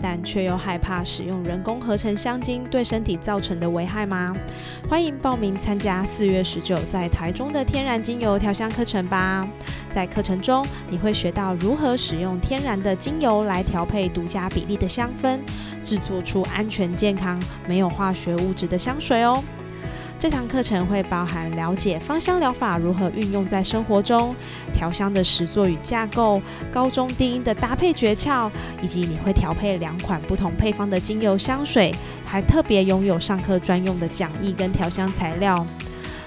但却又害怕使用人工合成香精对身体造成的危害吗？欢迎报名参加四月十九在台中的天然精油调香课程吧！在课程中，你会学到如何使用天然的精油来调配独家比例的香氛，制作出安全、健康、没有化学物质的香水哦。这堂课程会包含了解芳香疗法如何运用在生活中，调香的实作与架构，高中低音的搭配诀窍，以及你会调配两款不同配方的精油香水，还特别拥有上课专用的讲义跟调香材料。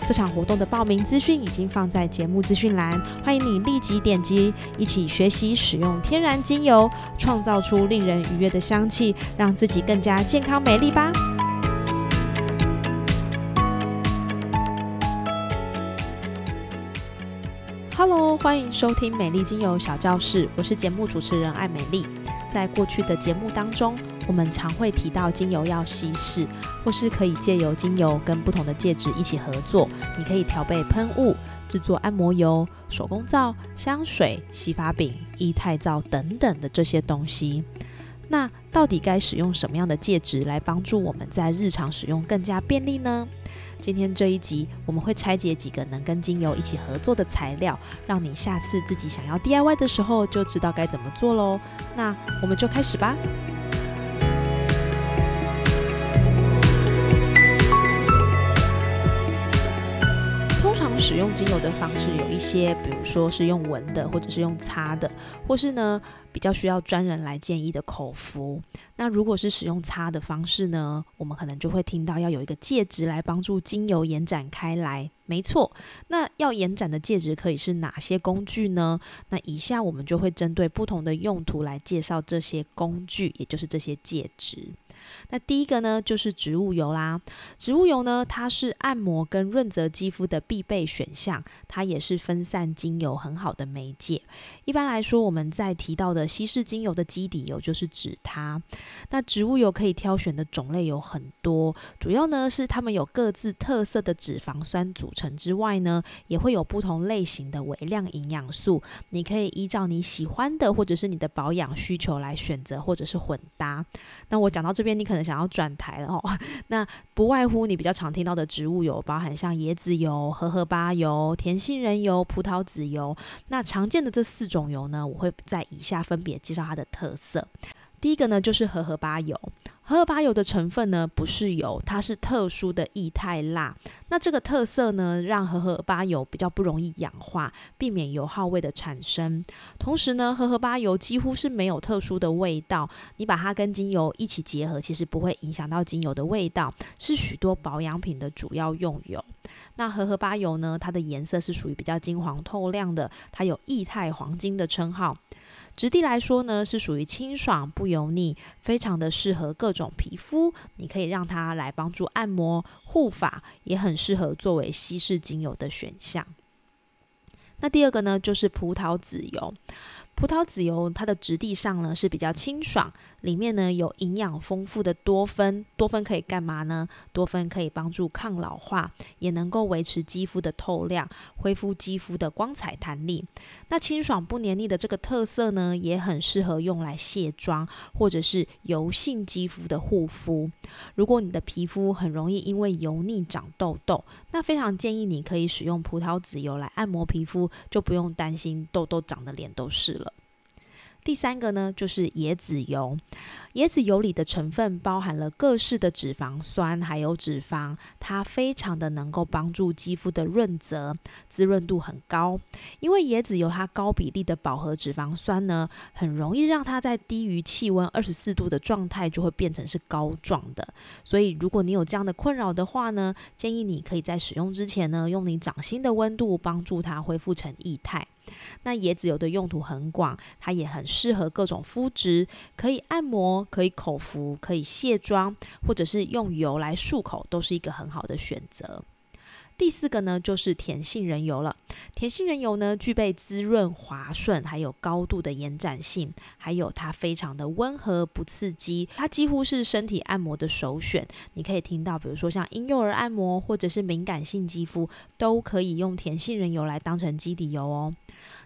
这场活动的报名资讯已经放在节目资讯栏，欢迎你立即点击，一起学习使用天然精油，创造出令人愉悦的香气，让自己更加健康美丽吧。Hello，欢迎收听美丽精油小教室，我是节目主持人艾美丽。在过去的节目当中，我们常会提到精油要稀释，或是可以借由精油跟不同的介质一起合作。你可以调配喷雾、制作按摩油、手工皂、香水、洗发饼、液态皂等等的这些东西。那到底该使用什么样的介质来帮助我们在日常使用更加便利呢？今天这一集，我们会拆解几个能跟精油一起合作的材料，让你下次自己想要 DIY 的时候就知道该怎么做喽。那我们就开始吧。使用精油的方式有一些，比如说是用闻的，或者是用擦的，或是呢比较需要专人来建议的口服。那如果是使用擦的方式呢，我们可能就会听到要有一个介质来帮助精油延展开来。没错，那要延展的介质可以是哪些工具呢？那以下我们就会针对不同的用途来介绍这些工具，也就是这些介质。那第一个呢，就是植物油啦。植物油呢，它是按摩跟润泽肌肤的必备选项，它也是分散精油很好的媒介。一般来说，我们在提到的稀释精油的基底油就是指它。那植物油可以挑选的种类有很多，主要呢是它们有各自特色的脂肪酸组成之外呢，也会有不同类型的微量营养素。你可以依照你喜欢的或者是你的保养需求来选择，或者是混搭。那我讲到这边。你可能想要转台了哦，那不外乎你比较常听到的植物油，包含像椰子油、荷荷巴油、甜杏仁油、葡萄籽油。那常见的这四种油呢，我会在以下分别介绍它的特色。第一个呢，就是荷荷巴油。荷荷巴油的成分呢，不是油，它是特殊的液态蜡。那这个特色呢，让荷荷巴油比较不容易氧化，避免油耗味的产生。同时呢，荷荷巴油几乎是没有特殊的味道，你把它跟精油一起结合，其实不会影响到精油的味道，是许多保养品的主要用油。那荷荷巴油呢，它的颜色是属于比较金黄透亮的，它有液态黄金的称号。质地来说呢，是属于清爽不油腻，非常的适合各种皮肤。你可以让它来帮助按摩、护发，也很适合作为稀释精油的选项。那第二个呢，就是葡萄籽油。葡萄籽油它的质地上呢是比较清爽，里面呢有营养丰富的多酚，多酚可以干嘛呢？多酚可以帮助抗老化，也能够维持肌肤的透亮，恢复肌肤的光彩弹力。那清爽不黏腻的这个特色呢，也很适合用来卸妆或者是油性肌肤的护肤。如果你的皮肤很容易因为油腻长痘痘，那非常建议你可以使用葡萄籽油来按摩皮肤，就不用担心痘痘长的脸都是了。第三个呢，就是椰子油。椰子油里的成分包含了各式的脂肪酸，还有脂肪，它非常的能够帮助肌肤的润泽，滋润度很高。因为椰子油它高比例的饱和脂肪酸呢，很容易让它在低于气温二十四度的状态就会变成是膏状的。所以如果你有这样的困扰的话呢，建议你可以在使用之前呢，用你掌心的温度帮助它恢复成液态。那椰子油的用途很广，它也很适合各种肤质，可以按摩，可以口服，可以卸妆，或者是用油来漱口，都是一个很好的选择。第四个呢，就是甜杏仁油了。甜杏仁油呢，具备滋润、滑顺，还有高度的延展性，还有它非常的温和，不刺激，它几乎是身体按摩的首选。你可以听到，比如说像婴幼儿按摩，或者是敏感性肌肤，都可以用甜杏仁油来当成基底油哦。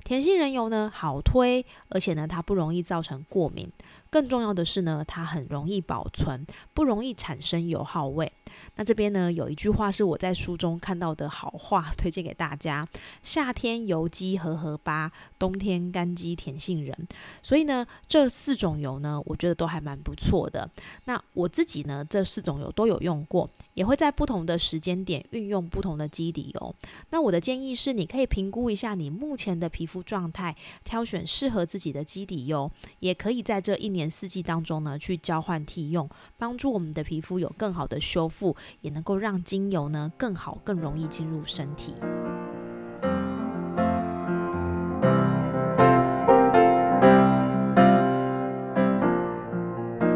甜杏仁油呢，好推，而且呢，它不容易造成过敏。更重要的是呢，它很容易保存，不容易产生油耗味。那这边呢，有一句话是我在书中看到的好话，推荐给大家：夏天油肌和荷巴，冬天干肌甜杏仁。所以呢，这四种油呢，我觉得都还蛮不错的。那我自己呢，这四种油都有用过，也会在不同的时间点运用不同的基底油。那我的建议是，你可以评估一下你目前的皮肤状态，挑选适合自己的基底油，也可以在这一年。四季当中呢，去交换替用，帮助我们的皮肤有更好的修复，也能够让精油呢更好、更容易进入身体。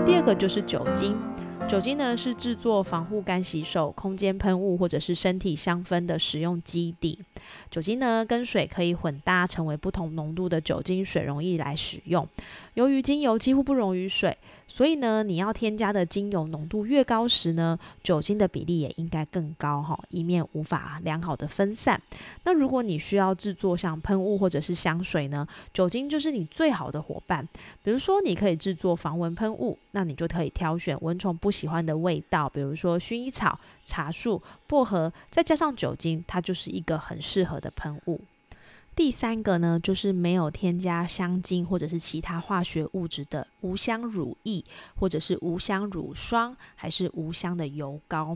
第二个就是酒精。酒精呢是制作防护干洗手、空间喷雾或者是身体香氛的使用基底。酒精呢跟水可以混搭，成为不同浓度的酒精水，溶液来使用。由于精油几乎不溶于水。所以呢，你要添加的精油浓度越高时呢，酒精的比例也应该更高哈，以免无法良好的分散。那如果你需要制作像喷雾或者是香水呢，酒精就是你最好的伙伴。比如说，你可以制作防蚊喷雾，那你就可以挑选蚊虫不喜欢的味道，比如说薰衣草、茶树、薄荷，再加上酒精，它就是一个很适合的喷雾。第三个呢，就是没有添加香精或者是其他化学物质的无香乳液，或者是无香乳霜，还是无香的油膏。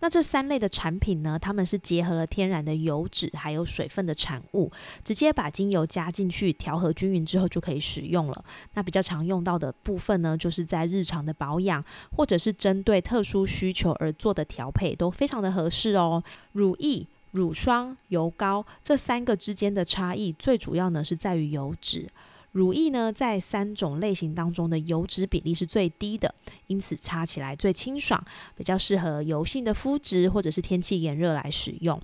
那这三类的产品呢，它们是结合了天然的油脂还有水分的产物，直接把精油加进去调和均匀之后就可以使用了。那比较常用到的部分呢，就是在日常的保养，或者是针对特殊需求而做的调配，都非常的合适哦。乳液。乳霜、油膏这三个之间的差异，最主要呢是在于油脂。乳液呢，在三种类型当中的油脂比例是最低的，因此擦起来最清爽，比较适合油性的肤质或者是天气炎热来使用。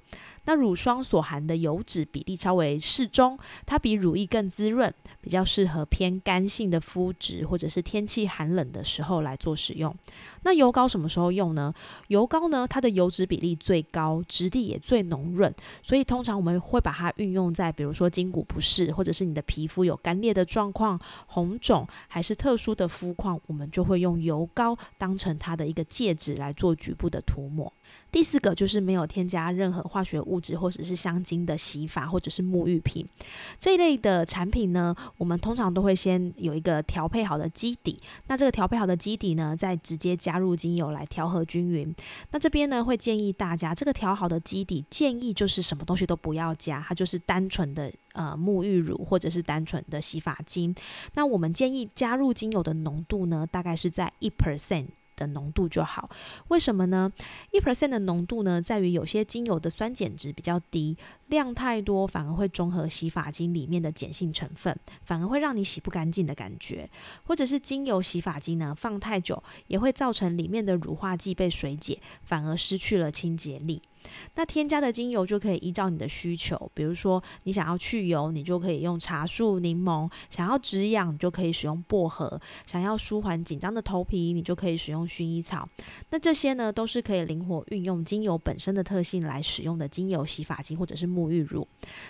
那乳霜所含的油脂比例稍微适中，它比乳液更滋润，比较适合偏干性的肤质或者是天气寒冷的时候来做使用。那油膏什么时候用呢？油膏呢，它的油脂比例最高，质地也最浓润，所以通常我们会把它运用在比如说筋骨不适，或者是你的皮肤有干裂的状况、红肿还是特殊的肤况，我们就会用油膏当成它的一个介质来做局部的涂抹。第四个就是没有添加任何化学物质或者是香精的洗发或者是沐浴品这一类的产品呢，我们通常都会先有一个调配好的基底。那这个调配好的基底呢，再直接加入精油来调和均匀。那这边呢，会建议大家这个调好的基底，建议就是什么东西都不要加，它就是单纯的呃沐浴乳或者是单纯的洗发精。那我们建议加入精油的浓度呢，大概是在一 percent。的浓度就好，为什么呢？一 percent 的浓度呢，在于有些精油的酸碱值比较低，量太多反而会中和洗发精里面的碱性成分，反而会让你洗不干净的感觉。或者是精油洗发精呢，放太久也会造成里面的乳化剂被水解，反而失去了清洁力。那添加的精油就可以依照你的需求，比如说你想要去油，你就可以用茶树、柠檬；想要止痒，你就可以使用薄荷；想要舒缓紧张的头皮，你就可以使用薰衣草。那这些呢，都是可以灵活运用精油本身的特性来使用的精油洗发精或者是沐浴乳。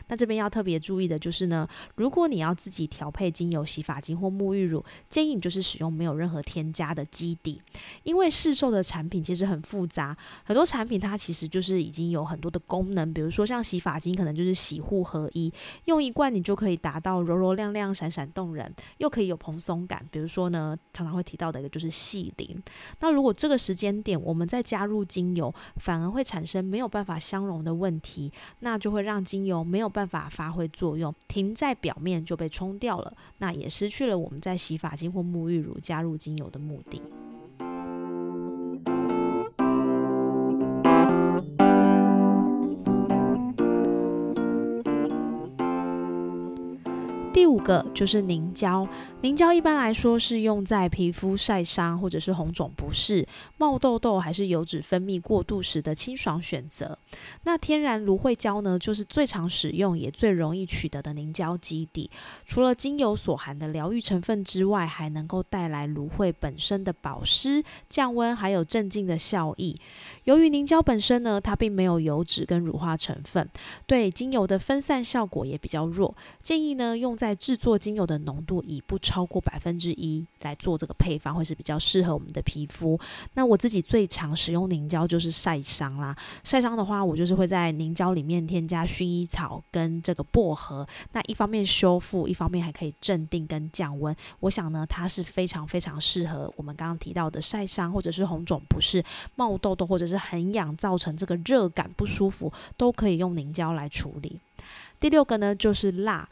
那这边要特别注意的就是呢，如果你要自己调配精油洗发精或沐浴乳，建议你就是使用没有任何添加的基底，因为市售的产品其实很复杂，很多产品它其实就是。已经有很多的功能，比如说像洗发精，可能就是洗护合一，用一罐你就可以达到柔柔亮亮、闪闪动人，又可以有蓬松感。比如说呢，常常会提到的一个就是细鳞。那如果这个时间点我们再加入精油，反而会产生没有办法相容的问题，那就会让精油没有办法发挥作用，停在表面就被冲掉了，那也失去了我们在洗发精或沐浴乳加入精油的目的。第五个就是凝胶，凝胶一般来说是用在皮肤晒伤或者是红肿不适、冒痘痘还是油脂分泌过度时的清爽选择。那天然芦荟胶呢，就是最常使用也最容易取得的凝胶基底。除了精油所含的疗愈成分之外，还能够带来芦荟本身的保湿、降温还有镇静的效益。由于凝胶本身呢，它并没有油脂跟乳化成分，对精油的分散效果也比较弱。建议呢，用在在制作精油的浓度以不超过百分之一来做这个配方，会是比较适合我们的皮肤。那我自己最常使用凝胶就是晒伤啦，晒伤的话，我就是会在凝胶里面添加薰衣草跟这个薄荷，那一方面修复，一方面还可以镇定跟降温。我想呢，它是非常非常适合我们刚刚提到的晒伤或者是红肿不适、冒痘痘或者是很痒造成这个热感不舒服，都可以用凝胶来处理。第六个呢，就是蜡。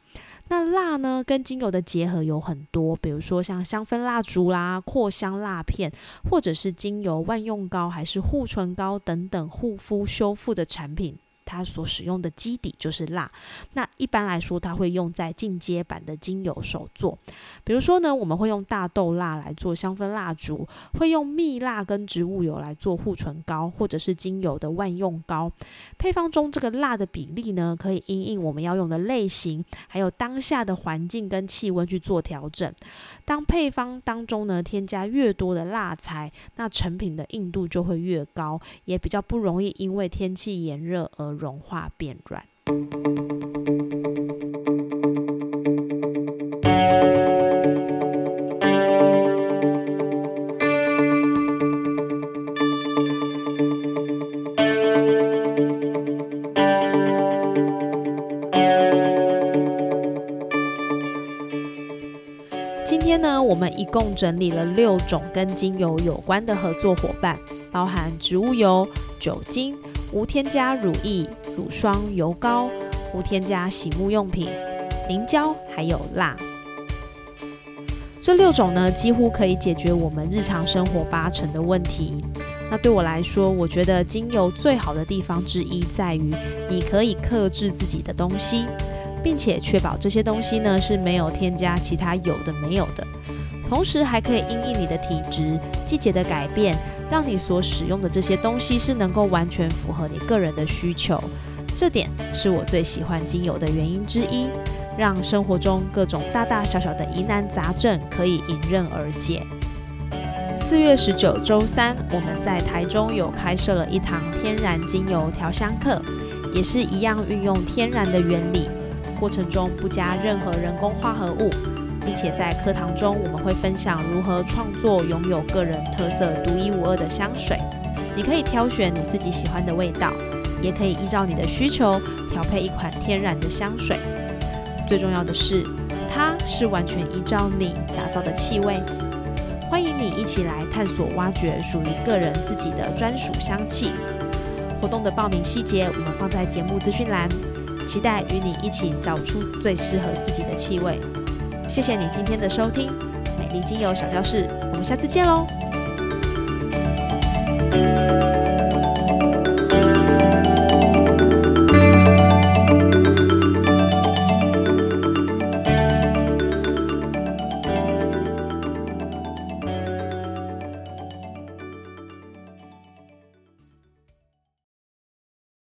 那蜡呢，跟精油的结合有很多，比如说像香氛蜡烛啦、扩香蜡片，或者是精油万用膏，还是护唇膏等等护肤修复的产品。它所使用的基底就是蜡，那一般来说，它会用在进阶版的精油手作。比如说呢，我们会用大豆蜡来做香氛蜡烛，会用蜜蜡跟植物油来做护唇膏，或者是精油的万用膏。配方中这个蜡的比例呢，可以因应我们要用的类型，还有当下的环境跟气温去做调整。当配方当中呢添加越多的蜡材，那成品的硬度就会越高，也比较不容易因为天气炎热而融化变软。今天呢，我们一共整理了六种跟精油有关的合作伙伴，包含植物油、酒精。无添加乳液、乳霜、油膏，无添加洗沐用品、凝胶，还有蜡。这六种呢，几乎可以解决我们日常生活八成的问题。那对我来说，我觉得精油最好的地方之一在于，你可以克制自己的东西，并且确保这些东西呢是没有添加其他有的没有的。同时还可以因应你的体质、季节的改变。让你所使用的这些东西是能够完全符合你个人的需求，这点是我最喜欢精油的原因之一。让生活中各种大大小小的疑难杂症可以迎刃而解。四月十九周三，我们在台中有开设了一堂天然精油调香课，也是一样运用天然的原理，过程中不加任何人工化合物。并且在课堂中，我们会分享如何创作拥有个人特色、独一无二的香水。你可以挑选你自己喜欢的味道，也可以依照你的需求调配一款天然的香水。最重要的是，它是完全依照你打造的气味。欢迎你一起来探索、挖掘属于个人自己的专属香气。活动的报名细节我们放在节目资讯栏，期待与你一起找出最适合自己的气味。谢谢你今天的收听，美丽精油小教室，我们下次见喽。